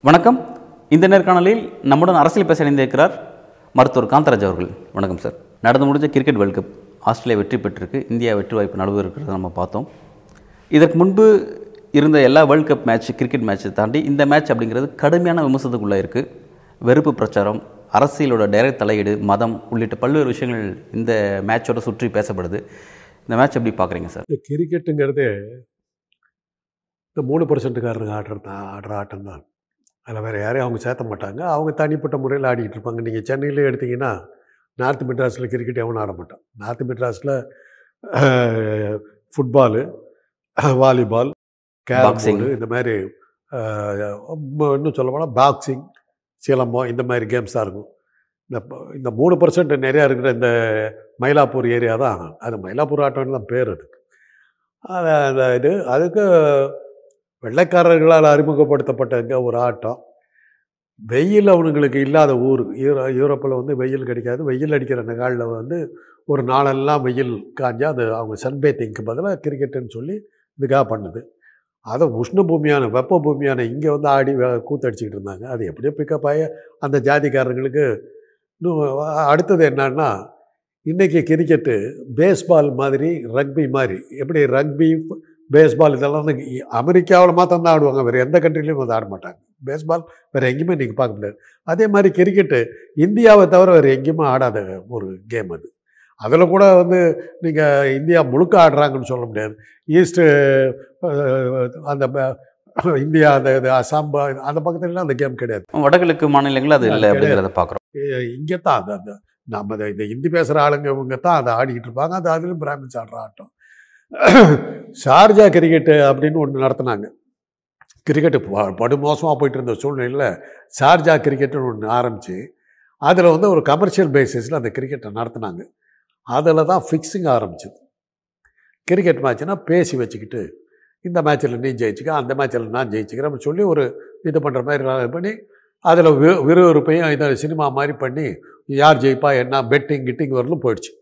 வணக்கம். இந்த நேர்காணலில் நம்முடன் அரசியல் பேச இணைந்திருக்கிறார் மருத்துவர் காந்தராஜ் அவர்கள். வணக்கம் சார். நடந்து முடிஞ்ச கிரிக்கெட் வேர்ல்டு கப் ஆஸ்திரேலியா வெற்றி பெற்றிருக்கு. இந்தியா வெற்றி வாய்ப்பு நடுவு இருக்கிறத நம்ம பார்த்தோம். இதற்கு முன்பு இருந்த எல்லா வேர்ல்டு கப் மேட்ச் கிரிக்கெட் மேட்சை தாண்டி இந்த மேட்ச் அப்படிங்கிறது கடுமையான விமர்சனத்துக்குள்ளே இருக்குது வெறுப்பு பிரச்சாரம் அரசியலோட டைரக்ட் தலையீடு மதம் உள்ளிட்ட பல்வேறு விஷயங்கள் இந்த மேட்சோட சுற்றி பேசப்படுது. இந்த மேட்ச் எப்படி பார்க்குறீங்க சார் இந்த கிரிக்கெட்டுங்கிறது இந்த மூணு பர்சன்ட்டுக்காரங்க ஆடுறது தான் ஆடுற ஆட்டம் தான் அதில் வேறு யாரையும் அவங்க சேர்த்த மாட்டாங்க. அவங்க தனிப்பட்ட முறையில் ஆடிக்கிட்டு இருப்பாங்க. நீங்கள் சென்னையிலே எடுத்தீங்கன்னா நார்த் மெட்ராஸில் கிரிக்கெட் எவனும் ஆட மாட்டான். நார்த் மெட்ராஸில் ஃபுட்பாலு வாலிபால் கேரம் இந்த மாதிரி இன்னும் சொல்ல போனால் பாக்ஸிங் சிலம்பம் இந்த மாதிரி கேம்ஸாக இருக்கும். இந்த ப- இந்த மூணு பர்சன்ட் நிறையா இருக்கிற இந்த மயிலாப்பூர் ஏரியா தான். அது மயிலாப்பூர் ஆட்டம்னு தான் பேர் அதுக்கு. அது அந்த இது அதுக்கு வெள்ளைக்காரர்களால் அறிமுகப்படுத்தப்பட்ட ஒரு ஆட்டம். வெயில் அவனுங்களுக்கு இல்லாத ஊர். யூரோ யூரோப்பில் வந்து வெயில் கிடைக்காது. வெயில் அடிக்கிற நாளில் வந்து ஒரு நாளெல்லாம் வெயில் காஞ்சா அது அவங்க சன்பேத்திங்க்கு பதிலாக கிரிக்கெட்டுன்னு சொல்லி இதுக்காக பண்ணுது. அதை உஷ்ண பூமியான வெப்ப பூமியான இங்கே வந்து ஆடி கூத்தடிச்சிக்கிட்டு இருந்தாங்க. அது எப்படியோ பிக்கப் ஆகி அந்த ஜாதிக்காரங்களுக்கு இன்னும் அடுத்தது என்னன்னா இன்றைக்கி கிரிக்கெட்டு பேஸ்பால் மாதிரி ரக்பி மாதிரி. எப்படி ரக்பி பேஸ்பால் இதெல்லாம் வந்து அமெரிக்காவில் மாத்திரம் தான் ஆடுவாங்க. வேறு எந்த கண்ட்ரிலையும் வந்து ஆட மாட்டாங்க. பேஸ்பால் வேறு எங்கேயுமே நீங்கள் பார்க்க முடியாது. அதே மாதிரி கிரிக்கெட்டு இந்தியாவை தவிர வேறு எங்கேயுமே ஆடாத ஒரு கேம் அது. அதில் கூட வந்து நீங்கள் இந்தியா முழுக்க ஆடுறாங்கன்னு சொல்ல முடியாது. ஈஸ்ட்டு அந்த இந்தியா அந்த இது அசாம் அந்த பக்கத்துலலாம் அந்த கேம் கிடையாது. வடகிழக்கு மாநிலங்கள் அது இல்லை அது அப்படிங்கிறத பார்க்குறோம். இங்கே தான் அந்த அந்த நம்ம இந்த- இந்த ஹிந்தி பேசுகிற ஆளுங்க இவங்க தான் அதை ஆடிக்கிட்டு இருப்பாங்க. அது அதிலும் பிராமின்ஸ் ஆடுற ஆட்டம். ஷார்ஜா கிரிக்கெட்டு அப்படின்னு ஒன்று நடத்துனாங்க. கிரிக்கெட்டு படு மோசமாக போயிட்டு இருந்த சூழ்நிலையில் ஷார்ஜா கிரிக்கெட்டுன்னு ஒன்று ஆரம்பித்து அதில் வந்து ஒரு கமர்ஷியல் பேசிஸில் அந்த கிரிக்கெட்டை நடத்துனாங்க. அதில் தான் ஃபிக்ஸிங் ஆரம்பிச்சது. கிரிக்கெட் மேட்ச்னா பேசி வச்சுக்கிட்டு இந்த மேட்ச்சில் நீ ஜெயிச்சுக்க அந்த மேட்ச்சில் நான் ஜெயிச்சுக்கிறேன் அப்படின்னு சொல்லி ஒரு இது பண்ணுற மாதிரி நான் பண்ணி அதில் வி விறுவிறுப்பையும் இதை சினிமா மாதிரி பண்ணி யார் ஜெயிப்பா என்ன பெட்டிங் கிட்டிங் வரலும் போயிடுச்சு.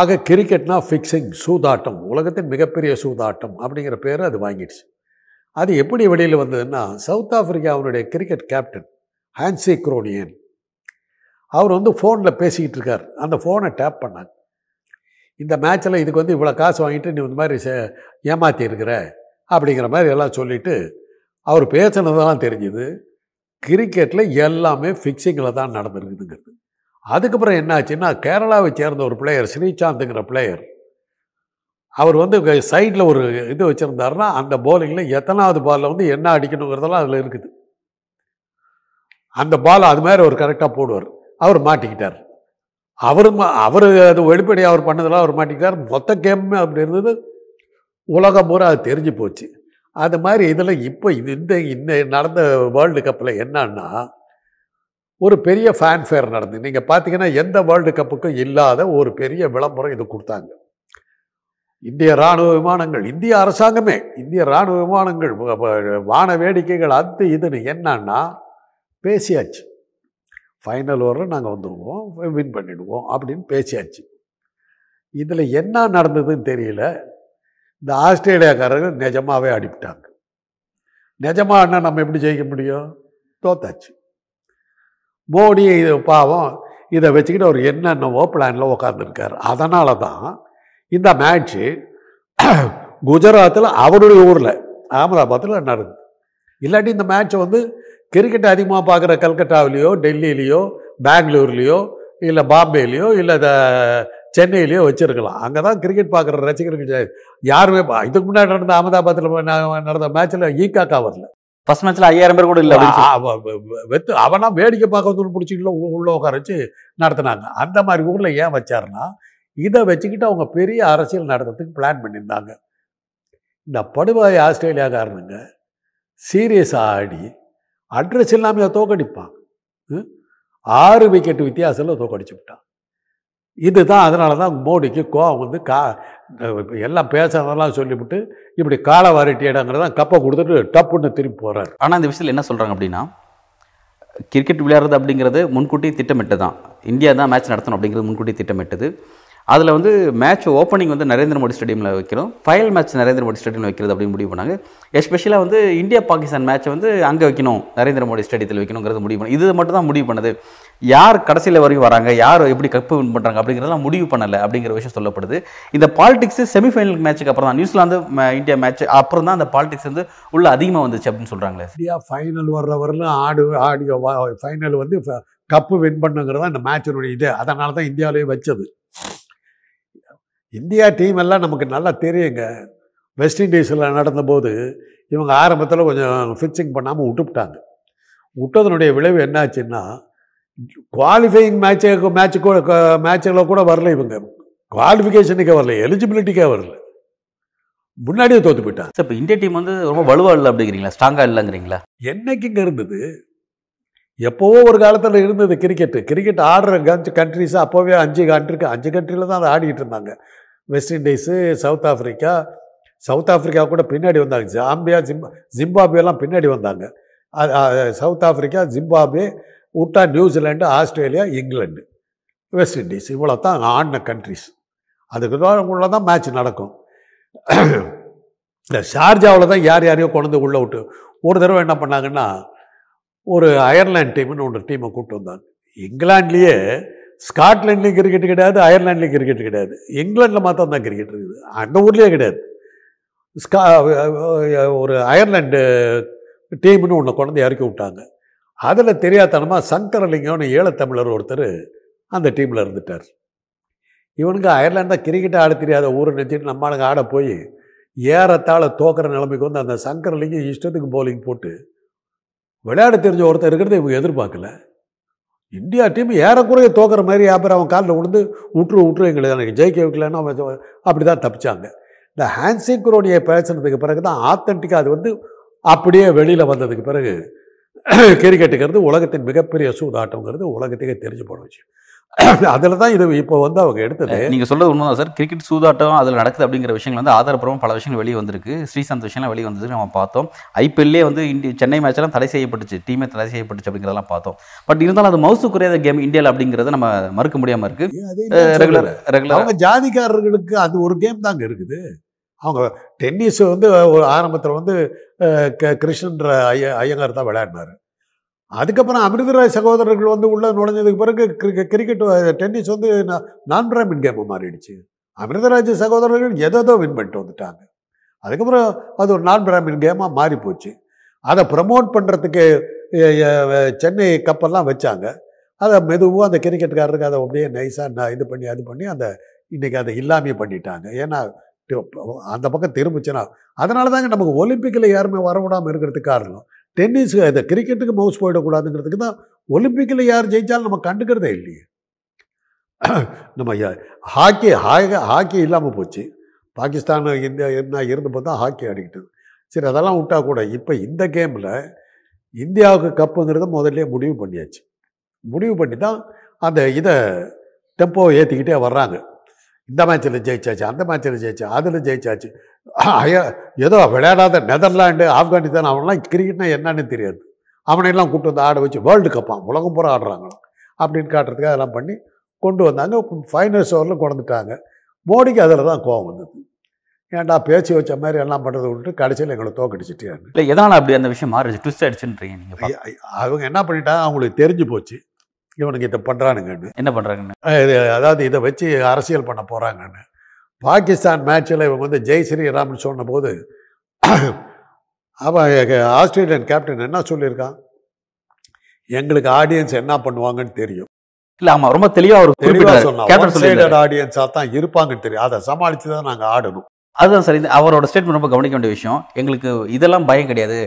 ஆக கிரிக்கெட்னா ஃபிக்ஸிங் சூதாட்டம் உலகத்தின் மிகப்பெரிய சூதாட்டம் அப்படிங்கிற பேர் அது வாங்கிடுச்சு. அது எப்படி வெளியில் வந்ததுன்னா சவுத் ஆப்பிரிக்காவுடைய கிரிக்கெட் கேப்டன் ஹான்சி குரோனியன் அவர் வந்து ஃபோனில் பேசிக்கிட்டு இருக்கார் அந்த ஃபோனை டேப் பண்ணாங்க. இந்த மேட்ச்சில் இதுக்கு வந்து இவ்வளோ காசு வாங்கிட்டு நீ இந்த மாதிரி சே- இருக்கிற அப்படிங்கிற மாதிரி எல்லாம் சொல்லிவிட்டு அவர் பேசுனதெல்லாம் தெரிஞ்சுது. கிரிக்கெட்டில் எல்லாமே ஃபிக்ஸிங்கில் தான் நடந்துருக்குதுங்கிறது. அதுக்கப்புறம் என்னாச்சுன்னா கேரளாவை சேர்ந்த ஒரு பிளேயர் ஸ்ரீசாந்துங்கிற பிளேயர் அவர் வந்து சைடில் ஒரு இது வச்சுருந்தாருன்னா அந்த போலிங்கில் எத்தனாவது பாலில் வந்து என்ன அடிக்கணுங்கிறதெல்லாம் அதில் இருக்குது. அந்த பால் அது மாதிரி அவர் கரெக்டாக போடுவார். அவர் மாட்டிக்கிட்டார். அவர் அவர் அது வெளிப்படையாக அவர் பண்ணதெல்லாம் அவர் மாட்டிக்கிட்டார். மொத்த கேமுமே அப்படி இருந்தது. உலகம் பூரா அது தெரிஞ்சு போச்சு. அது மாதிரி இதில் இப்போ இது இந்த இந்த நடந்த வேர்ல்டு கப்பில் என்னன்னா ஒரு பெரிய ஃபேன்ஃபேர் நடந்து நீங்கள் பார்த்தீங்கன்னா எந்த வேர்ல்டு கப்புக்கும் இல்லாத ஒரு பெரிய விளம்பரம் இது கொடுத்தாங்க. இந்திய இராணுவ விமானங்கள் இந்திய அரசாங்கமே இந்திய இராணுவ விமானங்கள் வான வேடிக்கைகள் அது இதுன்னு என்னன்னா பேசியாச்சு. ஃபைனல் ஓவரில் நாங்கள் வந்துடுவோம் வின் பண்ணிடுவோம் அப்படின்னு பேசியாச்சு. இதில் என்ன நடந்ததுன்னு தெரியல. இந்த ஆஸ்திரேலியாக்காரர்கள் நிஜமாவே அடிப்பிட்டாங்க என்ன நம்ம எப்படி ஜெயிக்க முடியும்? தோத்தாச்சு. மோடி இது பாவம் இதை வச்சுக்கிட்டு அவர் என்னென்னவோ பிளானில் உட்காந்துருக்காரு அதனால தான் இந்த மேட்ச்சு குஜராத்தில் அவருடைய ஊரில் அகமதாபாத்தில் நடக்குது இல்லாட்டி இந்த மேட்ச்சை வந்து கிரிக்கெட் அதிகமாக பார்க்குற கல்கட்டாவிலேயோ டெல்லியிலையோ பெங்களூர்லேயோ இல்லை பாம்பேலேயோ இல்லை சென்னையிலையோ வச்சுருக்கலாம். அங்கே தான் கிரிக்கெட் பார்க்குற ரசிகர்கள் யாருமே பா- இதுக்கு முன்னாடி நடந்த அகமதாபாத்தில் நடந்த மேட்ச்சில் ஈகாக்கா வரல. ஃபர்ஸ்ட் மேட்ச்ல ஐயாயிரம் பேர் கூட இல்லை வெத்து அவனா வேடிக்கை பார்க்க வந்து பிடிச்சிட்டு உள்ள உட்கார வச்சு நடத்துனாங்க. அந்த மாதிரி ஊரில் ஏன் வச்சாருன்னா இதை வச்சுக்கிட்டு அவங்க பெரிய அரசியல் நடத்துறதுக்கு பிளான் பண்ணியிருந்தாங்க. இந்த படுவாய் ஆஸ்திரேலியாக்காரனுங்க சீரியஸாக ஆடி அட்ரஸ் இல்லாமல் தோக்கடிப்பான்? ம்? ஆறு விக்கெட் வித்தியாசத்தில் தோக்கடிச்சு விட்டான். இதுதான் அதனால தான் மோடிக்கு கோவம் வந்து கா எல்லாம் பேசுறதெல்லாம் சொல்லிவிட்டு இப்படி காலை வாரிட்டி இடங்கிறதான் கப்பை கொடுத்துட்டு டப்புன்னு திரும்பி போகிறார் ஆனால் இந்த விஷயத்தில் என்ன சொல்கிறாங்க அப்படின்னா கிரிக்கெட் விளையாடுறது அப்படிங்கிறது முன்கூட்டி திட்டமிட்டு தான் இந்தியா தான் மேட்ச் நடத்தணும் அப்படிங்கிறது முன்கூட்டி திட்டமிட்டது. அதில் வந்து மேட்ச் ஓப்பனிங் வந்து நரேந்திர மோடி ஸ்டேடியமில் வைக்கிறோம். ஃபைனல் மேட்ச் நரேந்திர மோடி ஸ்டேடியமில் வைக்கிறது அப்படின்னு முடிவு பண்ணாங்க. எஸ்பெஷலாக வந்து இந்தியா பாகிஸ்தான் மேட்ச்சை வந்து அங்கே வைக்கணும். நரேந்திர மோடி ஸ்டேடியத்தில் வைக்கணுங்கிறது முடிவு பண்ணி இது மட்டும் தான் முடிவு பண்ணது. யார் கடைசியில் வரைக்கும் வராங்க? யார் எப்படி கப்பு வின் பண்ணுறாங்க அப்படிங்கிறதெல்லாம் முடிவு பண்ணலை அப்படிங்கிற விஷயம் சொல்லப்படுது. இந்த பாலிடிக்ஸ் செமிஃபைனல் மேட்ச்சுக்கு அப்புறம் தான். நியூசிலாந்து இந்தியா மேட்ச் அப்புறம் தான் அந்த பாலிடிக்ஸ் வந்து உள்ள அதிகமாக வந்துச்சு அப்படின்னு சொல்கிறாங்களே இந்தியா ஃபைனல் வர்ற வரலும் ஆடு ஆடியோ ஃபைனல் வந்து கப்பு வின் பண்ணுங்கிறது தான் இந்த மேட்சினுடைய இது. அதனால தான் இந்தியாவிலேயே வச்சது. இந்தியா டீம் எல்லாம் நமக்கு நல்லா தெரியுங்க. வெஸ்ட் இண்டீஸில் நடந்தபோது இவங்க ஆரம்பத்தில் கொஞ்சம் ஃபிக்ஸிங் பண்ணாமல் விட்டுவிட்டாங்க விட்டதனுடைய விளைவு என்னாச்சுன்னா குவாலிஃபையிங் மேட்சு மேட்ச்சு கூட மேட்சில் கூட வரல இவங்க. குவாலிஃபிகேஷனுக்கே வரல எலிஜிபிலிட்டிக்கே வரல. முன்னாடியே தோத்து போயிட்டாங்க. சார் இப்போ இந்தியா டீம் வந்து ரொம்ப வலுவாக இல்லை அப்படிங்கிறீங்களா? ஸ்ட்ராங்காக இல்லைங்கிறீங்களா? என்னைக்குங்க இருந்தது? எப்போவோ ஒரு காலத்தில் இருந்தது கிரிக்கெட்டு கிரிக்கெட் ஆடுற கஞ்ச் கண்ட்ரிஸ் அப்போவே அஞ்சு கண்ட்ரிக்கு அஞ்சு கண்ட்ரியில் தான் அதை ஆடிட்டு இருந்தாங்க. West Indies South Africa South Africa கூட பின்னாடி வந்தாங்க. ஜாம்பியா ஜிம்பா ஜிம்பாப்வேலாம் பின்னாடி வந்தாங்க. சவுத் ஆஃப்ரிக்கா ஜிம்பாப்வே உட்டா New Zealand Australia England West Indies இவ்வளோ தான் ஆடின கண்ட்ரிஸ் அதுக்கு தான் உள்ள தான் மேட்ச் நடக்கும். இந்த ஷார்ஜாவில் தான் யார் யாரையோ கொண்டு உள்ளே விட்டு ஒரு தடவை என்ன பண்ணாங்கன்னா ஒரு அயர்லாந்து டீம்னு ஒன்று டீமை கூப்பிட்டு வந்தாங்க. இங்கிலாண்ட்லேயே ஸ்காட்லாண்ட்லேயும் கிரிக்கெட் கிடையாது அயர்லாண்ட்லேயும் கிரிக்கெட் கிடையாது. இங்கிலாண்டில் மாத்திரம் தான் கிரிக்கெட் இருக்குது. அந்த ஊர்லேயே கிடையாது. ஸ்கா ஒரு அயர்லாண்டு டீம்னு ஒன்று கொண்டு இறக்கி விட்டாங்க. அதில் தெரியாதனமாக சங்கரலிங்கம்னு ஈழத்தமிழர் ஒருத்தர் அந்த டீமில் இருந்துட்டார். இவனுக்கு அயர்லாந்து தான் ஆட தெரியாத ஊரை நினச்சிட்டு நம்மளுங்க ஆட போய் ஏறத்தாழ தோக்கிற நிலைமைக்கு வந்து அந்த சங்கரலிங்கம் இஷ்டத்துக்கு பவுலிங் போட்டு விளையாட தெரிஞ்ச ஒருத்தர் இருக்கிறத இவங்க எதிர்பார்க்கல. இந்தியா டீம் ஏறக்குறைய தோக்கிற மாதிரி அப்புறம் அவன் காலில் விழுந்து விட்டுரு விட்டுரு எங்களை எனக்கு ஜெயிக்க வைக்கலன்னு அவன் அப்படி தான் தப்பிச்சாங்க. இந்த ஹேன்சிக்ரோனியை பேசுனதுக்கு பிறகு தான் ஆத்தன்டிக்காக அது வந்து அப்படியே வெளியில் வந்ததுக்கு பிறகு கிரிக்கெட்டுங்கிறது உலகத்தின் மிகப்பெரிய சூதாட்டங்கிறது உலகத்துக்கே தெரிஞ்சு போன விஷயம். அதில் தான் இது இப்போ வந்து அவங்க எடுத்தது. நீங்க சொல்றது உண்மைதான் சார். கிரிக்கெட் சூதாட்டம் அதில் நடக்குது அப்படிங்கிற விஷயங்கள் வந்து ஆதாரப்பூர்வம் பல விஷயங்கள் வெளியே வந்திருக்கு. ஸ்ரீசாந்த் விஷயம்லாம் வெளியே வந்தது நம்ம பார்த்தோம். ஐபிஎல்லே வந்து இந்திய சென்னை மேட்ச்லாம் தடை செய்யப்பட்டுச்சு. டீமே தடை செய்யப்பட்டுச்சு அப்படிங்கிறதெல்லாம் பார்த்தோம். பட் இருந்தாலும் அது மவுசு குறையாத கேம் இந்தியாவில் அப்படிங்கிறத நம்ம மறுக்க முடியாம இருக்கு. ரெகுலர். ரெகுலர் அவங்க ஜாதிக்காரர்களுக்கு அது ஒரு கேம் தாங்க இருக்குது. அவங்க டென்னிஸ் வந்து ஒரு ஆரம்பத்தில் வந்து கிருஷ்ணன்ற ஐய ஐயங்கார் தான் விளையாடினார். அதுக்கப்புறம் அமிர்தராஜ் சகோதரர்கள் வந்து உள்ளே நுழைஞ்சதுக்கு பிறகு கிரிக்கெட் கிரிக்கெட் டென்னிஸ் வந்து நான் பிராமின் கேம் மாறிடுச்சு. அமிர்தராஜ் சகோதரர்கள் எதோ வின் பண்ணிட்டு வந்துட்டாங்க. அதுக்கப்புறம் அது ஒரு நான் பிராமின் கேமாக மாறி போச்சு. அதை ப்ரமோட் பண்ணுறதுக்கு சென்னை கப்பெல்லாம் வச்சாங்க. அதை மெதுவாக அந்த கிரிக்கெட்டுக்காரருக்கு அதை அப்படியே நைஸாக இது பண்ணி அது பண்ணி அந்த இன்றைக்கி அதை இல்லாமே பண்ணிட்டாங்க. ஏன்னா அந்த பக்கம் திரும்பிச்சுன்னா அதனால தாங்க நமக்கு ஒலிம்பிக்கில் யாருமே வரவிடாமல் இருக்கிறதுக்கு காரணம். டென்னிஸுக்கு இந்த கிரிக்கெட்டுக்கு மவுஸ் போயிடக்கூடாதுங்கிறதுக்கு தான் ஒலிம்பிக்கில் யார் ஜெயிச்சாலும் நம்ம கண்டுக்கிறதே இல்லையே. நம்ம ஹாக்கி ஹாக்கி ஹாக்கி இல்லாமல் போச்சு. பாகிஸ்தான் இந்தியா என்ன இருந்து பார்த்தா ஹாக்கி ஆடிக்கிட்டு சரி அதெல்லாம் விட்டா கூட இப்போ இந்த கேமில் இந்தியாவுக்கு கப்புங்கிறத முதல்ல முடிவு பண்ணியாச்சு. முடிவு பண்ணி தான் அந்த இதை டெம்போ ஏற்றிக்கிட்டே வர்றாங்க. இந்த மேட்ச்சில் ஜெயிச்சாச்சு அந்த மேட்ச்சில் ஜெயிச்சா அதில் ஜெயிச்சாச்சு. அய- ஏதோ விளையாடாத நெதர்லாண்டு ஆப்கானிஸ்தான் அவன்லாம் கிரிக்கெட்னா என்னன்னு தெரியாது. அவனையெல்லாம் கூப்பிட்டு வந்து ஆட வச்சு வேர்ல்டு கப்பான் உலகம் பூரா ஆடுறாங்களாம் அப்படின்னு காட்டுறதுக்கு அதெல்லாம் பண்ணி கொண்டு வந்தாங்க. ஃபைனல்ஸ் ஓவரில் கொண்டுட்டாங்க மோடிக்கு அதில் தான் கோவம் வந்தது. ஏன்டா பேச்சு வச்ச மாதிரி எல்லாம் பண்ணுறதை விட்டு கடைசியில் எங்களை தோக்கடிச்சிட்டியாங்க இல்லை எதனால் அப்படி அந்த விஷயம் மாறிடுச்சு ட்விஸ்ட் ஆயிடுச்சுன்றீங்க நீங்க பா- ஐ- ஐ- அவங்க என்ன பண்ணிட்டாங்க? அவங்களுக்கு தெரிஞ்சு போச்சு. இவனுக்கு இதை பண்ணுறானுங்கன்னு என்ன பண்றாங்கன்னு? இது அதாவது இதை வச்சு அரசியல் பண்ண போகிறாங்கன்னு பாகிஸ்தான் மேட்ச்சில் இவங்க வந்து ஜெய் ஸ்ரீராம்னு சொன்னபோது அவன் ஆஸ்திரேலியன் கேப்டன் என்ன சொல்லியிருக்கான்? எங்களுக்கு ஆடியன்ஸ் என்ன பண்ணுவாங்கன்னு தெரியும். இல்ல ஆமா ரொம்ப தெளிவா ஒரு தெளிவாக குறிப்பிட்டார். சொன்னா கேப்டன் சொல்லி சைடட் ஆடியன்ஸாக தான் இருப்பாங்கன்னு தெரியும். அதை சமாளித்து தான் நாங்கள் ஆடணும். அதுதான் சார் அவரோட ஸ்டேட்மெண்ட் ரொம்ப கவனிக்க வேண்டிய விஷயம். எங்களுக்கு இதெல்லாம் பயம் கிடையாது.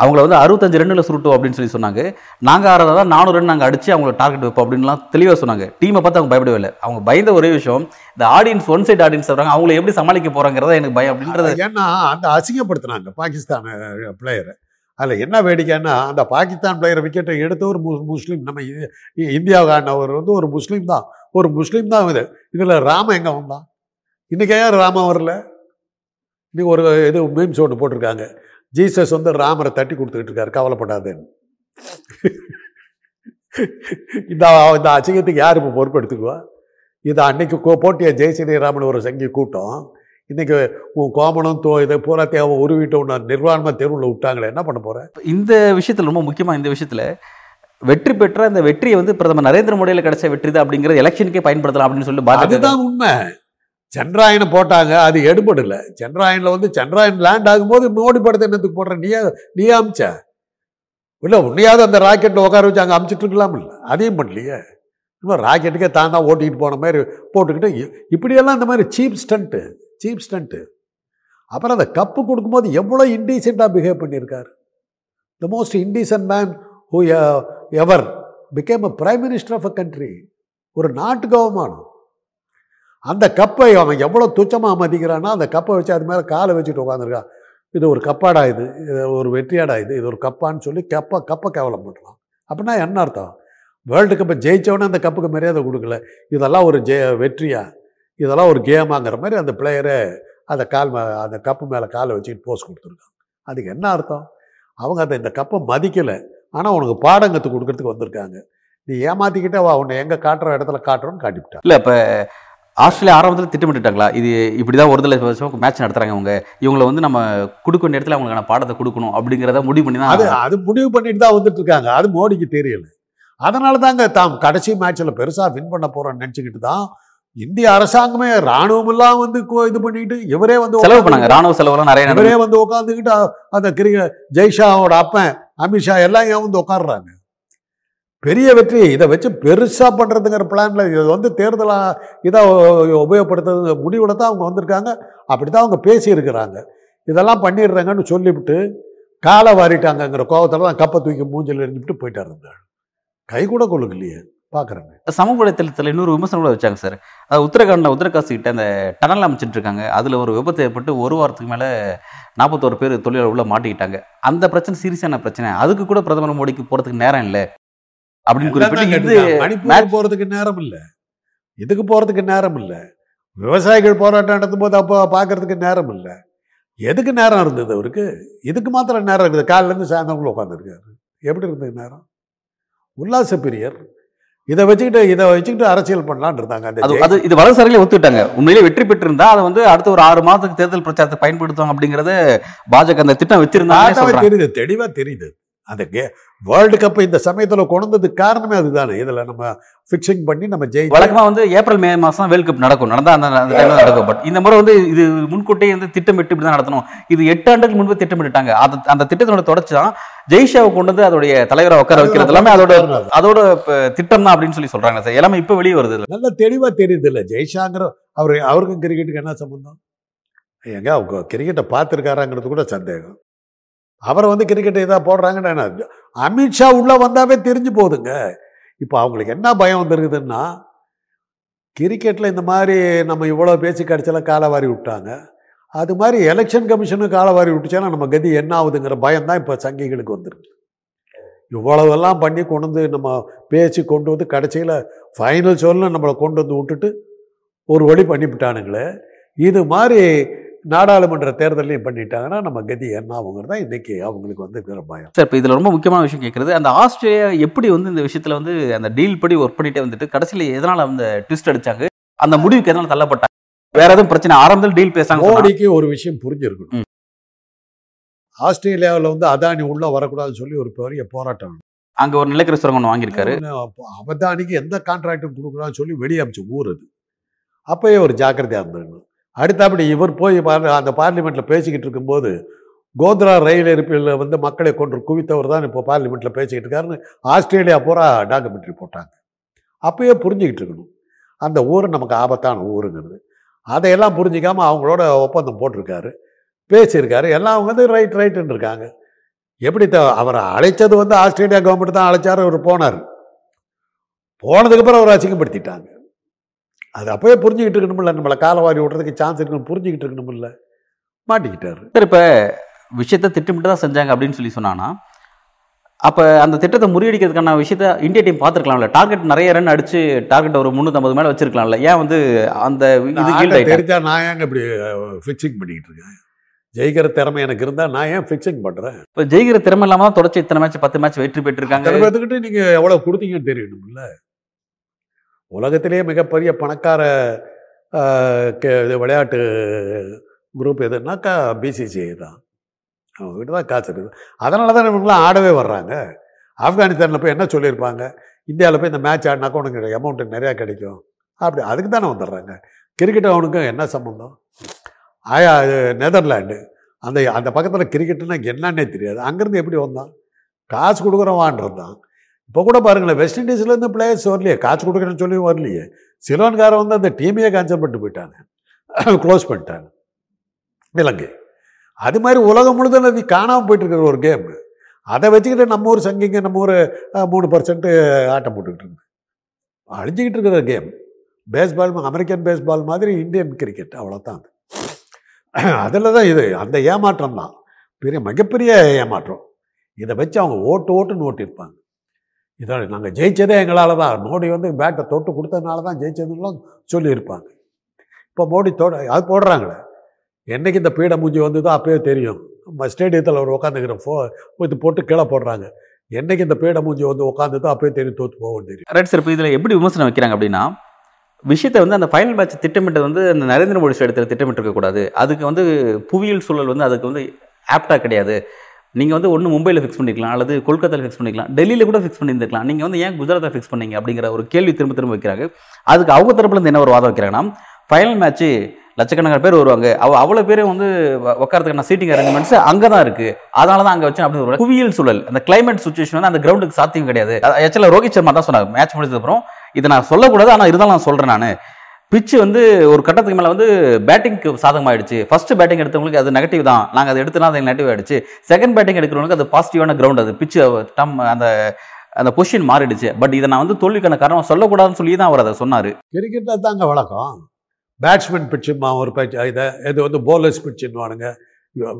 அவங்கள வந்து அறுபத்தஞ்சு ரன்னில் சுருட்டோம் அப்படின்னு சொல்லி சொன்னாங்க. நாங்கள் ஆறதா நானூறு ரன் நாங்கள் அடித்து அவங்கள டார்கெட் வைப்போம் அப்படின்லாம் தெளிவாக சொன்னாங்க. டீமை பார்த்து அவங்க பயப்படவே இல்லை. அவங்க பயந்த ஒரே விஷயம் இந்த ஆடியன்ஸ் ஒன் சைட் ஆடியன்ஸ் சொல்கிறாங்க அவங்கள எப்படி சமாளிக்க போகிறாங்கிறத எனக்கு பயம் அப்படின்றது. ஏன்னா அந்த அசிங்கப்படுத்தினாங்க பாகிஸ்தான் பிளேயரை அதில் என்ன வேடிக்கைன்னா அந்த பாகிஸ்தான் பிளேயரை விக்கெட்டை எடுத்த ஒரு முஸ்லீம் நம்ம இ- இந்தியாவுக்கு ஆடினவர் வந்து ஒரு முஸ்லீம் தான். ஒரு முஸ்லீம் தான் இது இதில் ராம எங்கே வந்தான்? இன்றைக்கி ஏன் ராம வரல? இன்றைக்கி ஒரு இது மீம்ஸ் ஒன்று போட்டிருக்காங்க. ஜீசஸ் வந்து ராமரை தட்டி கொடுத்துக்கிட்டு இருக்காரு கவலைப்படாதேன்னு. இந்த இந்த அசிங்கத்துக்கு யார் இப்போ பொறுப்பெடுத்துக்குவா இது அன்னைக்கு கோ போட்டிய ஜெய் ஸ்ரீராமன் ஒரு சங்கி கூட்டம். இன்னைக்கு உன் கோமணம் தோ இதை பூராத்தையும் அவன் உருவிட்டு உன்னை நிர்வாணமாக தெருவில் விட்டாங்களே என்ன பண்ண போற? இந்த விஷயத்துல ரொம்ப முக்கியமா இந்த விஷயத்துல வெற்றி பெற்ற இந்த வெற்றியை வந்து பிரதமர் நரேந்திர மோடியில கிடைச்ச வெற்றி தான் அப்படிங்கிற எலெக்ஷனுக்கே பயன்படுத்தலாம் அப்படின்னு சொல்லி அதுதான் உண்மை. சந்திராயனை போட்டாங்க அது எடுபடல. சந்திராயனில் வந்து சந்திராயன் லேண்ட் ஆகும்போது மோடி படத்தை என்னத்துக்கு போடுற? நீயா நீ அமிச்ச? இல்லை உன்னையாவது அந்த ராக்கெட்டில் உட்கார வச்சு அங்கே அமிச்சிட்டு இருக்கலாம் இல்லை? அதையும் பண்ணலையே. இன்னும் ராக்கெட்டுக்கே தான் தான் ஓட்டிக்கிட்டு போன மாதிரி போட்டுக்கிட்டு இப்படியெல்லாம் இந்த மாதிரி சீப் ஸ்டண்ட்டு சீப் ஸ்டண்ட்டு அப்புறம் அந்த கப்பு கொடுக்கும்போது எவ்வளோ இன்டீசெண்டாக பிஹேவ் பண்ணியிருக்காரு. The most indecent man who ever became a prime minister of a country ஒரு நாட்டுக்கு அவமானம் அந்த கப்பை அவன் எவ்வளோ துச்சமாக மதிக்கிறான்னா அந்த கப்பை வச்சு அது மேலே காலை வச்சுட்டு உட்காந்துருக்கான் இது ஒரு கப்பாடா இது. இது ஒரு வெற்றியாடா இது. இது ஒரு கப்பான்னு சொல்லி கப்பை கப்பை கேவலம் பண்ணுறான் அப்படின்னா என்ன அர்த்தம்? வேர்ல்டு கப்பை ஜெயிச்சவொடனே அந்த கப்புக்கு மரியாதை கொடுக்கல. இதெல்லாம் ஒரு ஜெய வெற்றியா? இதெல்லாம் ஒரு கேமாங்கிற மாதிரி அந்த பிளேயரே அந்த கால் மே அந்த கப்பு மேலே காலை வச்சுக்கிட்டு போஸ் கொடுத்துருக்கான். அதுக்கு என்ன அர்த்தம்? அவங்க அந்த இந்த கப்பை மதிக்கலை. ஆனால் உனக்கு பாடம் கற்றுக் கொடுக்கறதுக்கு வந்திருக்காங்க. நீ ஏமாற்றிக்கிட்டே வா. உன்னை எங்கே காட்டுற இடத்துல காட்டுறோன்னு காட்டிவிட்டா இல்லை இப்போ ஆஸ்திரேலியா ஆரம்பத்தில் திட்டமிட்டுட்டாங்களா? இது இப்படிதான் ஒரு தடவை மேட்ச் நடத்துறாங்க அவங்க இவங்களை வந்து நம்ம கொடுக்க வேண்டிய இடத்துல அவங்களுக்கான பாடத்தை கொடுக்கணும் அப்படிங்கிறத முடிவு பண்ணி தான் அது முடிவு பண்ணிட்டு தான் வந்துட்டு இருக்காங்க அது மோடிக்கு தெரியல. அதனால தாங்க தாம் கடைசி மேட்ச்ல பெருசா வின் பண்ண போறோம்னு நினைச்சுக்கிட்டு தான் இந்திய அரசாங்கமே ராணுவம் எல்லாம் வந்து இது பண்ணிட்டு இவரே வந்து செலவு பண்ணாங்க. ராணுவ செலவுலாம் நிறைய. இவரே வந்து உட்காந்துக்கிட்டு அந்த கிரிக்க ஜெய்ஷாவோட அப்பன் அமித்ஷா எல்லாம் ஏன் வந்து உட்காடுறாங்க பெரிய வெற்றி. இதை வச்சு பெருசாக பண்ணுறதுங்கிற பிளானில் இது வந்து தேர்தலாக இதை உபயோகப்படுத்துறது முடிவில் தான் அவங்க வந்திருக்காங்க. அப்படி தான் அவங்க பேசியிருக்கிறாங்க. இதெல்லாம் பண்ணிடுறாங்கன்னு சொல்லிவிட்டு காலை வாரிட்டாங்கங்கிற கோபத்தில் தான் கப்பை தூக்கி மூஞ்சல் எரிஞ்சுட்டு போயிட்டாரு இருந்தாள் கை கூட கொள்ளுக்கலையே பார்க்குறாங்க சமூக வலைத்தளத்தில் இன்னொரு விமர்சனம் கூட வச்சாங்க சார். அது உத்தரகாண்டில் உத்தரகாசி கிட்ட அந்த டனல் அமைச்சிட்டு இருக்காங்க. அதில் ஒரு விபத்து ஏற்பட்டு ஒரு வாரத்துக்கு மேலே நாற்பத்தோரு பேர் தொழிலாளர் உள்ள மாட்டிக்கிட்டாங்க. அந்த பிரச்சனை சீரியஸான பிரச்சனை. அதுக்கு கூட பிரதமர் மோடிக்கு போகிறதுக்கு நேரம் இல்லை. அப்படின்னு குறிப்பிட்டு இது மணிப்பூர் போறதுக்கு நேரம் இல்ல. இதுக்கு போறதுக்கு நேரம் இல்ல? விவசாயிகள் போராட்டம் நடத்தும் போது அப்போ பார்க்கறதுக்கு நேரம் இல்ல. எதுக்கு நேரம் இருந்தது அவருக்கு? இதுக்கு மாத்திரம் நேரம் இருக்குது. காலையில இருந்து சாயந்தரம் உட்காந்துருக்காரு எப்படி இருந்தது நேரம்? உல்லாச பிரியர். இதை வச்சுக்கிட்டு இதை வச்சுக்கிட்டு அரசியல் பண்ணலான்னு இருந்தாங்க அது இது வலதுசாரிகளே ஒத்துக்கிட்டாங்க. உண்மையிலே வெற்றி பெற்றிருந்தா அதை வந்து அடுத்த ஒரு ஆறு மாதத்துக்கு தேர்தல் பிரச்சாரத்தை பயன்படுத்துவாங்க அப்படிங்கறத பாஜக அந்த திட்டம் வச்சிருந்தாங்க தெரியுது தெளிவா தெரியுது. அந்த கே வேர்ல்டு கப் இந்த சமயத்துல கொண்டு வந்ததுக்கு காரணமே அதுதானே. இதுல நம்ம ஃபிக்ஸிங் பண்ணி நம்ம ஜெயிச்சு வழக்கமா வந்து ஏப்ரல் மே மாசம் வேர்ல்ட் கப் நடக்கும். நடந்தா அந்த அந்த டைம்ல நடக்கும். பட் இந்த முறை வந்து இது முன்கூட்டியே வந்து திட்டமிட்டு இப்படி தான் நடத்தணும். இது எட்டு ஆண்டுக்கு முன்பு திட்டமிட்டுட்டாங்க. அது அந்த திட்டத்தோட தொடர்ச்சி தான் ஜெய்ஷாவை கொண்டு வந்து அதோடைய தலைவரை உட்கார வைக்கிறது எல்லாமே அதோட அதோட திட்டம் தான் அப்படின்னு சொல்லி சொல்றாங்க சார். எல்லாமே இப்ப வெளியே வருது. நல்ல தெளிவா தெரியுது இல்ல ஜெய்ஷாங்கிற அவர் அவருக்கும் கிரிக்கெட்டுக்கு என்ன சம்பந்தம்? எங்க அவங்க கிரிக்கெட்டை பார்த்துருக்காராங்கிறது கூட சந்தேகம். அவரை வந்து கிரிக்கெட்டை இதாக போடுறாங்கன்னு அமித்ஷா உள்ளே வந்தாவே தெரிஞ்சு போகுதுங்க இப்போ அவங்களுக்கு என்ன பயம் வந்துருக்குதுன்னா கிரிக்கெட்டில் இந்த மாதிரி நம்ம இவ்வளோ பேச்சு கடைசியில் காலவாரி விட்டாங்க. அது மாதிரி எலெக்ஷன் கமிஷனும் காலவாரி விட்டுச்சேன்னா நம்ம கதி என்ன ஆகுதுங்கிற பயம் தான் இப்போ சங்கிகளுக்கு வந்துருக்கு. இவ்வளவெல்லாம் பண்ணி கொண்டு வந்து நம்ம பேச்சு கொண்டு வந்து கடைசியில் ஃபைனல் சொல்ல நம்மளை கொண்டு வந்து விட்டுட்டு ஒரு வழி பண்ணிவிட்டானுங்களே. இது மாதிரி நாடாளுமன்ற தேர்தலையும் பண்ணிட்டாங்கன்னா நம்ம கதி என்ன ஆகுங்கிறது தான் இன்னைக்கு அவங்களுக்கு வந்து இருக்கிற பயம். சார் இப்போ இதுல ரொம்ப முக்கியமான விஷயம் கேட்கறது அந்த ஆஸ்திரேலியா எப்படி வந்து இந்த விஷயத்துல வந்து அந்த டீல் படி ஒர்க் பண்ணிட்டே வந்துட்டு கடைசியில எதனால அந்த ட்விஸ்ட் அடிச்சாங்க அந்த முடிவுக்கு எதனால தள்ளப்பட்டாங்க? வேற எதுவும் பிரச்சனை ஆரம்பத்தில் டீல் பேசாங்க மோடிக்கு ஒரு விஷயம் புரிஞ்சிருக்கணும். ஆஸ்திரேலியாவில் வந்து அதானி உள்ள வரக்கூடாதுன்னு சொல்லி ஒரு பெரிய போராட்டம். அங்க ஒரு நிலக்கரி சுரங்கம் வாங்கியிருக்காரு. அப்போ அபதானிக்கு எந்த கான்ட்ராக்டும் கொடுக்குறான்னு சொல்லி வெளியே அமிச்சு ஊர் அது அப்பயே ஒரு ஜாக்கிரதையாக இருந்திருக்கணும் அடுத்தபடி இவர் போய் அந்த பார்லிமெண்ட்டில் பேசிக்கிட்டு இருக்கும்போது கோத்ரா ரயில் இருப்பில் வந்து மக்களை கொன்று குவித்தவர் தான் இப்போ பார்லிமெண்ட்டில் பேசிக்கிட்டு இருக்காருன்னு ஆஸ்திரேலியா பூரா டாக்குமெண்ட்ரி போட்டாங்க. அப்பயே புரிஞ்சுக்கிட்டு இருக்கணும். அந்த ஊர் நமக்கு ஆபத்தான ஊருங்கிறது. அதையெல்லாம் புரிஞ்சிக்காமல் அவங்களோட ஒப்பந்தம் போட்டிருக்காரு. பேசியிருக்காரு. எல்லாம் அவங்க வந்து ரைட் ரைட்டுன்னு இருக்காங்க. எப்படி த அவரை அழைச்சது வந்து ஆஸ்திரேலியா கவர்மெண்ட் தான் அழைச்சார் அவர் போனார். போனதுக்கப்புறம் அவர் அசிங்கப்படுத்திட்டாங்க. அது அப்பவே புரிஞ்சுக்கிட்டு இருக்கணும்ல நம்மளை காலவாரி விடுறதுக்கு சான்ஸ் இருக்கணும் புரிஞ்சுக்கிட்டு இருக்கணும்ல மாட்டிக்கிட்டாரு. சார் இப்ப விஷயத்தை திட்டமிட்டு தான் செஞ்சாங்க அப்படின்னு சொல்லி சொன்னாங்கன்னா அப்ப அந்த திட்டத்தை முறியடிக்கிறதுக்கான விஷயத்த இந்தியா டீம் பார்த்துருக்கலாம்ல. டார்கெட் நிறைய ரன் அடிச்சு டார்கெட் ஒரு முந்நூற்றம்பது மேல வச்சிருக்கலாம்ல. ஏன் வந்து அந்த இது? தெரிஞ்சா நான் ஏங்க இப்படி ஃபிக்ஸிங் பண்ணிக்கிட்டு இருக்கேன்? ஜெயிக்கிற திறமை எனக்கு இருந்தால் நான் ஏன் ஃபிக்ஸிங் பண்ணுறேன் இப்போ ஜெயிக்கிற திறமை இல்லாம தான் தொடர்ச்சி இத்தனை மேட்ச் பத்து மேட்ச் வெற்றி பெற்றிருக்காங்க. நீங்கள் எவ்வளோ கொடுத்தீங்கன்னு தெரியணும்ல உலகத்திலே மிகப்பெரிய பணக்கார இது விளையாட்டு குரூப் எதுனாக்கா பிசிசிஐ தான். அவங்ககிட்ட தான் காசு இருக்குது. அதனால தான் இவங்களாம் ஆடவே வர்றாங்க. ஆப்கானிஸ்தானில் போய் என்ன சொல்லியிருப்பாங்க? இந்தியாவில் போய் இந்த மேட்ச் ஆடினாக்கா உனக்கு அமௌண்ட் நிறையா கிடைக்கும். அப்படி அதுக்கு தானே வந்துடுறாங்க. கிரிக்கெட் அவனுக்கும் என்ன சம்மந்தம் ஆயா இது நெதர்லாண்டு. அந்த அந்த பக்கத்தில் கிரிக்கெட்டுனா என்னன்னே தெரியாது. அங்கேருந்து எப்படி வந்தான்? காசு கொடுக்குறவான் தான். இப்போ கூட பாருங்களேன் வெஸ்ட் இண்டீஸ்லேருந்து பிளேயர்ஸ் வரலையே காசு கொடுக்குறேன்னு சொல்லி வரலையே. சிலோன்காரன் வந்து அந்த டீமையே கேன்சல் பண்ணிட்டு போயிட்டாங்க க்ளோஸ் பண்ணிட்டாங்க இலங்கை. அது மாதிரி உலகம் முழுதும் அது காணாமல் போயிட்டுருக்குற ஒரு கேம் அதை வச்சுக்கிட்டு நம்ம ஊர் சங்கிங்க நம்ம ஒரு மூணு பர்சன்ட்டு ஆட்டம் போட்டுக்கிட்டு இருக்கு. அழிஞ்சிக்கிட்டு இருக்கிற கேம் பேஸ்பால் அமெரிக்கன் பேஸ்பால் மாதிரி இந்தியன் கிரிக்கெட் அவ்வளோதான் அது. அதில் தான் இது அந்த ஏமாற்றம் தான். பெரிய மிகப்பெரிய ஏமாற்றம். இதை வச்சு அவங்க ஓட்டு ஓட்டுன்னு ஓட்டியிருப்பாங்க. இதான் நாங்கள் ஜெயிச்சதே எங்களால் தான். மோடி வந்து பேட்டை தொட்டு கொடுத்ததுனால தான் ஜெயிச்சதுலாம் சொல்லியிருப்பாங்க. இப்போ மோடி தொட அது போடுறாங்களே. என்னைக்கு இந்த பீட மூஞ்சி வந்ததோ அப்பயே தெரியும். நம்ம ஸ்டேடியத்தில் அவர் உட்காந்துக்கிற ஃபோ இது போட்டு கீழே போடுறாங்க. என்னைக்கு இந்த பீட மூஞ்சி வந்து உட்காந்துதோ அப்பயே தெரியும் தோற்று போகும் தெரியும். ரைட் சார் இப்போ இதில் எப்படி விமர்சனம் வைக்கிறாங்க அப்படின்னா விஷயத்தை வந்து அந்த ஃபைனல் மேட்ச் திட்டமிட்டது வந்து அந்த நரேந்திர மோடி இடத்துல திட்டமிட்டு இருக்கக்கூடாது அதுக்கு வந்து புவியியல் சூழல் வந்து அதுக்கு வந்து ஆப்டாக கிடையாது. நீங்கள் வந்து ஒன்று மும்பையில் ஃபிக்ஸ் பண்ணிக்கலாம் அல்லது கொல்கத்தாவில் ஃபிக்ஸ் பண்ணிக்கலாம் டெல்லியில் கூட ஃபிக்ஸ் பண்ணியிருந்திருக்கலாம் நீங்கள் வந்து ஏன் குஜராத்தை ஃபிக்ஸ் பண்ணீங்க அப்படிங்கிற ஒரு கேள்வி திரும்ப திரும்ப வைக்கிறாங்க. அதுக்கு அவங்க தரப்புலேருந்து என்ன ஒரு வாதம் வைக்கிறாங்கன்னா ஃபைனல் மேட்ச்சு லட்சக்கணக்கான பேர் வருவாங்க. அவ அவ்வளோ பேரும் வந்து உட்காரத்துக்கான சீட்டிங் அரேஞ்ச்மெண்ட்ஸ் அங்கே தான் இருக்கு. அதனால தான் அங்கே வச்சு அப்படி ஒரு புவியியல் சூழல். அந்த கிளைமேட் சுச்சுவேஷன் வந்து அந்த கிரவுண்டுக்கு சாத்தியம் கிடையாது. ஆக்சுவலாக ரோஹித் சர்மா தான் சொன்னாங்க மேட்ச் முடிஞ்சதுக்கப்புறம். இதை நான் சொல்லக்கூடாது ஆனால் இருந்தாலும் நான் சொல்கிறேன் நான். பிச்சு வந்து ஒரு கட்டத்துக்கு மேலே வந்து பேட்டிங்க்கு சாதகமாகிடுச்சு ஃபர்ஸ்ட் பேட்டிங் எடுத்தவங்களுக்கு அது நெகட்டிவ் தான். நாங்கள் அதை எடுத்துனா அது நெகட்டிவ் ஆகிடுச்சு செகண்ட் பேட்டிங் எடுக்கிறவங்களுக்கு அது பாசிட்டிவான கிரவுண்ட் அது. பிச்சு டம் uh, அந்த அந்த பொசிஷன் மாறிடுச்சு. பட் இதை நான் வந்து தோல்விக்கான காரணம் சொல்லக்கூடாதுன்னு சொல்லி தான் அவர் அதை சொன்னார். கிரிக்கெட்டில் தாங்க வழக்கம். பேட்ஸ்மேன் பிச்சுமா ஒரு பேட்ச் இதை இது வந்து போலர்ஸ் பிச்சுன்னுவானுங்க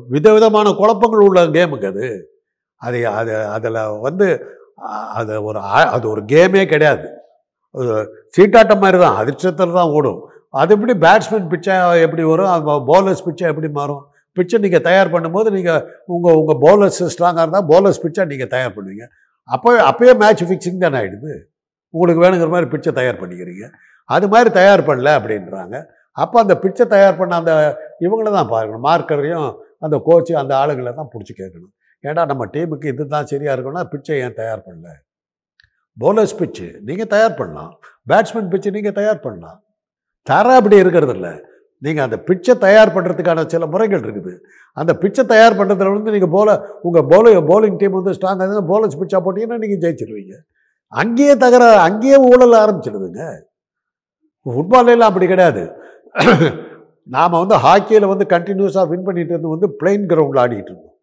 விதவிதமான குழப்பங்கள் உள்ள கேமுக்கு அது. அது அது அதில் வந்து அது ஒரு ஆ- அது ஒரு கேமே கிடையாது. சீட்டாட்டம் மாதிரி தான் அதிர்ஷ்டத்தில் தான் ஓடும். அது எப்படி பேட்ஸ்மேன் பிச்சை எப்படி வரும்? போலர்ஸ் பிச்சை எப்படி மாறும்? பிச்சை நீங்கள் தயார் பண்ணும்போது நீங்கள் உங்கள் உங்கள் பவுலர்ஸ் ஸ்ட்ராங்காக இருந்தால் பவுலர்ஸ் பிச்சா நீங்கள் தயார் பண்ணுவீங்க. அப்போ அப்போயே மேட்ச் ஃபிக்ஸிங் தானே ஆகிடுது உங்களுக்கு வேணுங்கிற மாதிரி பிச்சை தயார் பண்ணிக்கிறீங்க. அது மாதிரி தயார் பண்ணல அப்படின்றாங்க. அப்போ அந்த பிச்சை தயார் பண்ண அந்த இவங்கள தான் பார்க்கணும். மார்க்கரையும் அந்த கோச்சு அந்த ஆளுங்களை தான் பிடிச்சி கேட்கணும். ஏன்னா நம்ம டீமுக்கு இது தான் சரியாக இருக்குன்னா பிச்சை ஏன் தயார் பண்ணல? போலர்ஸ் பிச்சு நீங்கள் தயார் பண்ணலாம். பேட்ஸ்மேன் பிச்சு நீங்கள் தயார் பண்ணலாம். தர அப்படி இருக்கிறது இல்லை நீங்கள் அந்த பிச்சை தயார் பண்ணுறதுக்கான சில முறைகள் இருக்குது. அந்த பிச்சை தயார் பண்ணுறதுல வந்து நீங்கள் போல உங்கள் போல போலிங் டீம் வந்து ஸ்ட்ராங் இருந்தால் பவுலர்ஸ் பிச்சா போட்டிங்கன்னா நீங்கள் ஜெயிச்சிருவீங்க. அங்கேயே தகர அங்கேயே ஊழல் ஆரம்பிச்சிடுதுங்க ஃபுட்பால்லாம் அப்படி கிடையாது. நாம் வந்து ஹாக்கியில் வந்து கண்டினியூஸாக வின் பண்ணிட்டு இருந்து வந்து பிளெயின் கிரவுண்டில் ஆடிக்கிட்டு இருந்தோம்.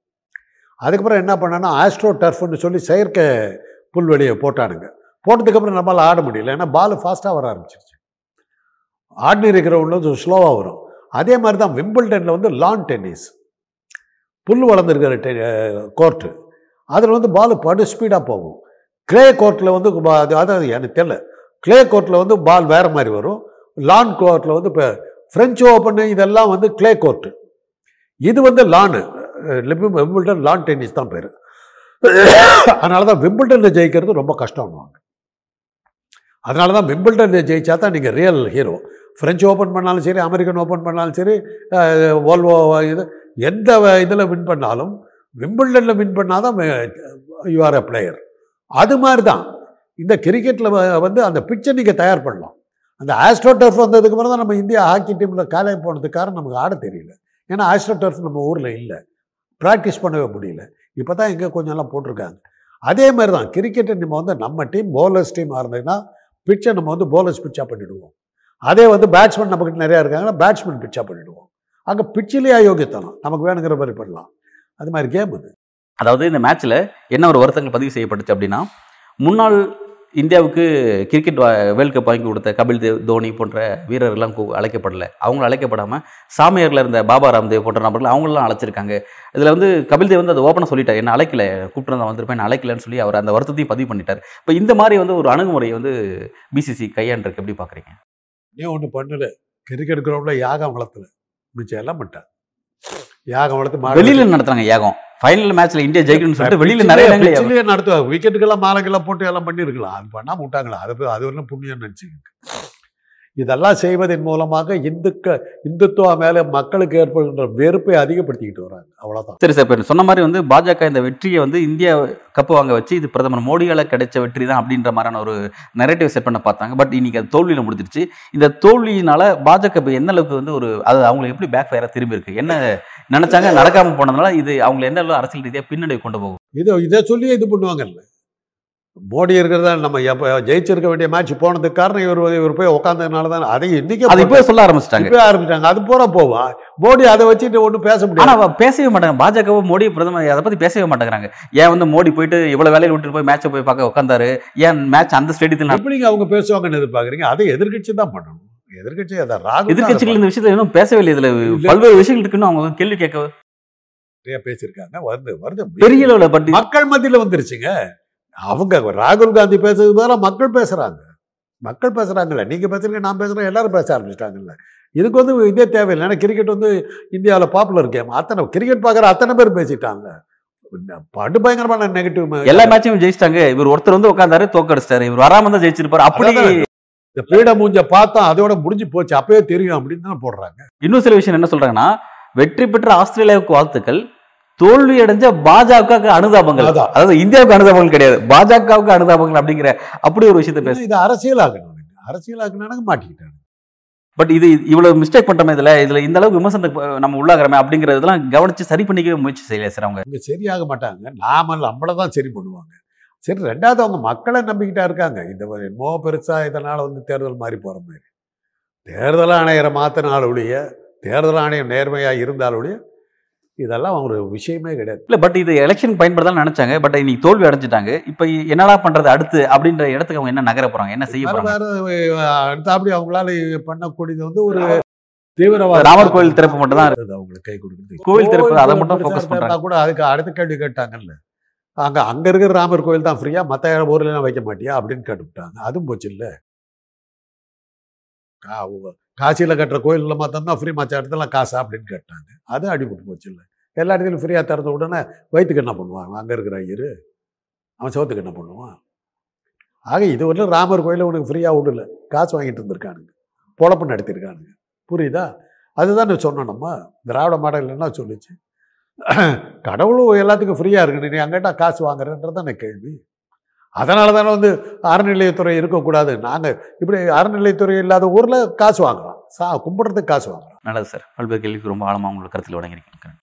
அதுக்கப்புறம் என்ன பண்ணோன்னா ஆஸ்ட்ரோ டர்ஃப்னு சொல்லி செயற்கை புல்வெளியை போட்டானுங்க. போட்டதுக்கப்புறம் நம்மளால் ஆட முடியல. ஏன்னா பால் ஃபாஸ்ட்டாக வர ஆரம்பிச்சிருச்சு. ஆர்டினரி கிரவுண்டில் வந்து ஸ்லோவாக வரும். அதே மாதிரி தான் விம்பிள்டனில் வந்து லான் டென்னிஸ் புல் வளர்ந்துருக்கிற டெ கோர்ட்டு அதில் வந்து பால் படு ஸ்பீடாக போகும். கிளே கோர்ட்டில் வந்து பா- அது அதாவது எனக்கு தெரியல. கிளே கோர்ட்டில் வந்து பால் வேறு மாதிரி வரும். லான் கோர்ட்டில் வந்து இப்போ ஃப்ரெஞ்சு ஓப்பனு இதெல்லாம் வந்து கிளே கோர்ட்டு இது வந்து லானு விம்பிள்டன் லான் டென்னிஸ் தான் பேர். அதனால தான் விம்பிள்டனில் ஜெயிக்கிறது ரொம்ப கஷ்டம்னுவாங்க. அதனால தான் விம்பிள்டனில் ஜெயிச்சா தான் நீங்கள் ரியல் ஹீரோ ஃப்ரெஞ்சு ஓப்பன் பண்ணாலும் சரி அமெரிக்கன் ஓப்பன் பண்ணாலும் சரி ஓல்வோ இது எந்த இதில் வின் பண்ணாலும் விம்பிள்டனில் வின் பண்ணால் தான் யூஆர் அ பிளேயர் அது மாதிரி தான் இந்த கிரிக்கெட்டில் வந்து அந்த பிச்சை நீங்கள் தயார் பண்ணலாம். அந்த ஆஸ்ட்ரோ டர்ஃப் வந்ததுக்கு அப்புறம் தான் நம்ம இந்தியா ஹாக்கி டீமில் காலை போனதுக்காக நமக்கு ஆட தெரியல. ஏன்னா ஆஸ்ட்ரோ டர்ஃப் நம்ம ஊரில் இல்லை. ப்ராக்டிஸ் பண்ணவே முடியல. இப்போ தான் எங்கே கொஞ்சம் எல்லாம் போட்டிருக்காங்க. அதே மாதிரி தான் கிரிக்கெட்டை நம்ம வந்து நம்ம டீம் போலர்ஸ் டீமாக இருந்ததுன்னா பிச்சை நம்ம வந்து போலர்ஸ் பிச்சா பண்ணிவிடுவோம் அதே வந்து பேட்ஸ்மேன் நம்மக்கிட்ட நிறையா இருக்காங்கன்னா பேட்ஸ்மேன் பிச்சா பண்ணிவிடுவோம் அங்கே பிச்சிலேயே அயோக்கியத்தனம். நமக்கு வேணுங்கிற மாதிரி பண்ணலாம். அது மாதிரி கேம் அது. அதாவது இந்த மேட்ச்சில் என்ன ஒரு வருத்தங்கள் பதிவு செய்யப்பட்டுச்சு அப்படின்னா முன்னாள் இந்தியாவுக்கு கிரிக்கெட் வேர்ல்ட் கப் வாங்கி கொடுத்த கபில் தேவ் தோனி போன்ற வீரர்கள்லாம் அழைக்கப்படல. அவங்க அழைக்கப்படாமல் சாமியாரில் இருந்த பாபா ராம்தேவ் போன்ற நபர்கள் அவங்களெலாம் அழைச்சிருக்காங்க. இதில் வந்து கபில் தேவ் வந்து அதை ஓப்பனாக சொல்லிட்டார். என்ன அழைக்கல கூப்பிட்டு நான் வந்திருப்பேன் அழைக்கலன்னு சொல்லி அவர் அந்த வருத்தத்தையும் பதிவு பண்ணிட்டார். இப்போ இந்த மாதிரி வந்து ஒரு அணுகுமுறை வந்து பிசிசி கையாண்டிருக்கு. எப்படி பார்க்குறீங்க நீ ஒன்று பண்ணல. கிரிக்கெட் கிரவுண்டில் யாகம் வளர்த்துல. மிச்சம் எல்லாம் பண்ணிட்டார் யாகம் வளர்த்து வெளியில நடத்துறாங்க யாகம். ஃபைனல் மேட்ச்ல இந்தியா ஜெயிக்கணும்னு சொல்லிட்டு வெளியில நிறைய. பிச்சிலேயே நடத்துவாங்க. விக்கெட்டுக்கெல்லாம் மாலைக்கெல்லாம் போட்டு எல்லாம் பண்ணியிருக்கலாம். அது பண்ணாம விட்டாங்களா அது அது ஒன்றும் புண்ணியம் நினச்சிங்க இதெல்லாம் செய்வதன் மூலமாக இந்துக்க இந்துத்துவா மேலே மக்களுக்கு ஏற்படுகின்ற வெறுப்பை அதிகப்படுத்திக்கிட்டு வராங்க. அவ்வளோதான் சரி சார் இப்போ சொன்ன மாதிரி வந்து பாஜக இந்த வெற்றியை வந்து இந்தியா கப்பு வாங்க வச்சு இது பிரதமர் மோடியால கிடைச்ச வெற்றி தான் அப்படின்ற மாதிரியான ஒரு நெரேட்டிவ் செட் பண்ண பார்த்தாங்க. பட் இன்னைக்கு அது தோல்வியில முடிஞ்சிருச்சு. இந்த தோல்வியினால பாஜக இப்போ எந்த அளவுக்கு வந்து ஒரு அது அவங்களுக்கு எப்படி பேக் ஃபயரா திரும்பி இருக்கு? என்ன நினைச்சாங்க நடக்காம போனதுனால இது அவங்க எந்த அளவு அரசியல் ரீதியா பின்னடைவு கொண்டு போகும்? இதை இதை சொல்லி இது பண்ணுவாங்கல்ல. மோடி இருக்கிறதா நம்ம எப்போ ஜெயிச்சிருக்க வேண்டிய மேட்ச் போனதுக்கு காரணம் இவர் இவர் போய் உட்காந்ததுனால தான் அதை இன்னைக்கே அது இப்போ சொல்ல ஆரம்பிச்சிட்டாங்க. இப்பவே ஆரம்பிச்சிட்டாங்க அது போற போவா? மோடி அதை வச்சுட்டு ஒன்றும் பேச ஆனா முடியாது அவ பேசவே மாட்டாங்க. பாஜகவும் மோடி பிரதமர் அதை பத்தி பேசவே மாட்டேங்கிறாங்க. ஏன் வந்து மோடி போயிட்டு இவ்வளவு வேலையை விட்டுட்டு போய் மேட்சை போய் பார்க்க உட்காந்தாரு ஏன் மேட்ச் அந்த ஸ்டேடியத்தில் எப்படிங்க அவங்க பேசுவாங்கன்னு எதிர்பார்க்குறீங்க? அதை எதிர்க்கட்சி தான் பண்ணணும். எதிர்க்கட்சி அதை ராகுல் எதிர்கட்சிகள் இந்த விஷயத்துல இன்னும் பேசவே இல்லை இதுல. பல்வேறு விஷயங்கள் இருக்குன்னு அவங்க கேள்வி கேட்க நிறைய பேசியிருக்காங்க. வருது வருது. பெரிய அளவுல பட் மக்கள் மத்தியில வந்துருச்சுங்க. அவங்க ராகுல் காந்தி பேசுறது பதிலா மக்கள் பேசுறாங்க. மக்கள் பேசுறாங்கல்ல. நீங்க பேசுறீங்க நான் பேசுறேன் எல்லாரும் பேச ஆரம்பிச்சிட்டாங்கல்ல. இதுக்கு வந்து இதே தேவையில்லை. ஏன்னா கிரிக்கெட் வந்து இந்தியாவில் பாப்புலர் கேம் அத்தனை கிரிக்கெட் பார்க்குற அத்தனை பேர் பேசிட்டாங்க. படு பயங்கரமான நெகட்டிவ் எல்லா மேட்சையும் ஜெயிச்சிட்டாங்க. இவர் ஒருத்தர் வந்து உட்காந்தாரு தோக்கடிச்சிட்டாரு. இவர் வராம தான் ஜெயிச்சிருப்பாரு. அப்படி அதான். இந்த பீட மூஞ்ச பார்த்தா அதோட முடிஞ்சு போச்சு. அப்பவே தெரியும் அப்படின்னு தான் போடுறாங்க. இன்னும் சில விஷயம் என்ன சொல்றாங்கன்னா வெற்றி பெற்ற ஆஸ்திரேலியாவுக்கு வாழ்த்துக்கள். தோல்வி அடைஞ்ச பாஜகவுக்கு அனுதாபங்கள். அதாவது இந்தியாவுக்கு அனுதாபங்கள் கிடையாது. பாஜகவுக்கு அனுதாபங்கள் அப்படிங்கிற அப்படி ஒரு விஷயத்த பேச இது அரசியலாக்கணும் அரசியலாக்கணும் மாட்டிக்கிட்டாங்க. பட் இது இவ்வளவு மிஸ்டேக் பண்றோமே இதுல இதுல இந்த அளவுக்கு விமர்சனத்துக்கு நம்ம உள்ளாகிறோமே அப்படிங்கறதெல்லாம் கவனிச்சு சரி பண்ணிக்கவே முயற்சி செய்யல சார் அவங்க. சரியாக மாட்டாங்க. நாம நம்மளை தான் சரி பண்ணுவாங்க. சரி ரெண்டாவது அவங்க மக்களை நம்பிக்கிட்டா இருக்காங்க. இந்த என்னமோ பெருசா இதனால வந்து தேர்தல் மாறி போற மாதிரி. தேர்தல் ஆணையரை மாத்தினால ஒழிய தேர்தல் ஆணையம் நேர்மையா இருந்தாலுடைய இதெல்லாம் ஒரு விஷயமே கிடையாது. இல்ல பட் இது எலெக்ஷன் பயன்படுத்தலாம் நினைச்சாங்க. பட் இன்னைக்கு தோல்வி அடைஞ்சிட்டாங்க. இப்ப என்னடா பண்றது அடுத்து அப்படின்ற இடத்துக்கு அவங்க என்ன நகர போறாங்க? என்ன செய்ய வேற போறாங்க வேற அடுத்தாப்படி அவங்களால பண்ணக்கூடியது வந்து ஒரு தீவிரவாத ராமர் கோயில் திறப்பு மட்டும் தான் அது அவங்களுக்கு கை கொடுக்குறது. கோவில் திறப்பு, அதை மட்டும் இருந்தா பண்றாங்க. கூட அதுக்கு அடுத்த கேள்வி கேட்டாங்கல்ல. அங்கே அங்கே இருக்கிற ராமர் கோயில் தான் ஃப்ரீயாக மற்ற ஊரில் எல்லாம் வைக்க மாட்டியா? அப்படின்னு கேட்டுவிட்டாங்க. அதுவும் போச்சு இல்லை. கா காசியில் கட்டுற கோயில்ல தான் ஃப்ரீ மற்ற இடத்துலாம் காசா? அப்படின்னு கேட்டாங்க. அது அடிபட்டு போச்சு இல்லை. எல்லா இடத்துலையும் ஃப்ரீயாக திறந்த உடனே வயிற்றுக்கு என்ன பண்ணுவாங்க அங்கே இருக்கிற ஐயர். அவன் சோத்துக்கு என்ன பண்ணுவான்? ஆக இது வரல ராமர் கோயிலில் உனக்கு ஃப்ரீயாக விடல காசு வாங்கிட்டு இருந்திருக்கானுங்க பொழப்பு நடத்திருக்கானுங்க புரியுதா? அதுதான் சொன்னோம் நம்ம. திராவிட மாடல் என்ன சொல்லுச்சு? கடவுளும் எல்லாத்துக்கும் ஃப்ரீயாக இருக்கணும். நீ அங்கிட்ட காசு வாங்குறன்றதான கேள்வி. அதனால தானே வந்து அறநிலையத்துறை இருக்கக்கூடாது. நாங்கள் இப்படி அறநிலையத்துறை இல்லாத ஊரில் காசு வாங்குறோம். சா கும்பிட்றதுக்கு காசு வாங்குறோம். நல்லது சார். பல்வேறு கேள்விக்கு ரொம்ப ஆழமாக உங்களுக்கு கருத்தில் வழங்கியிருக்கேன்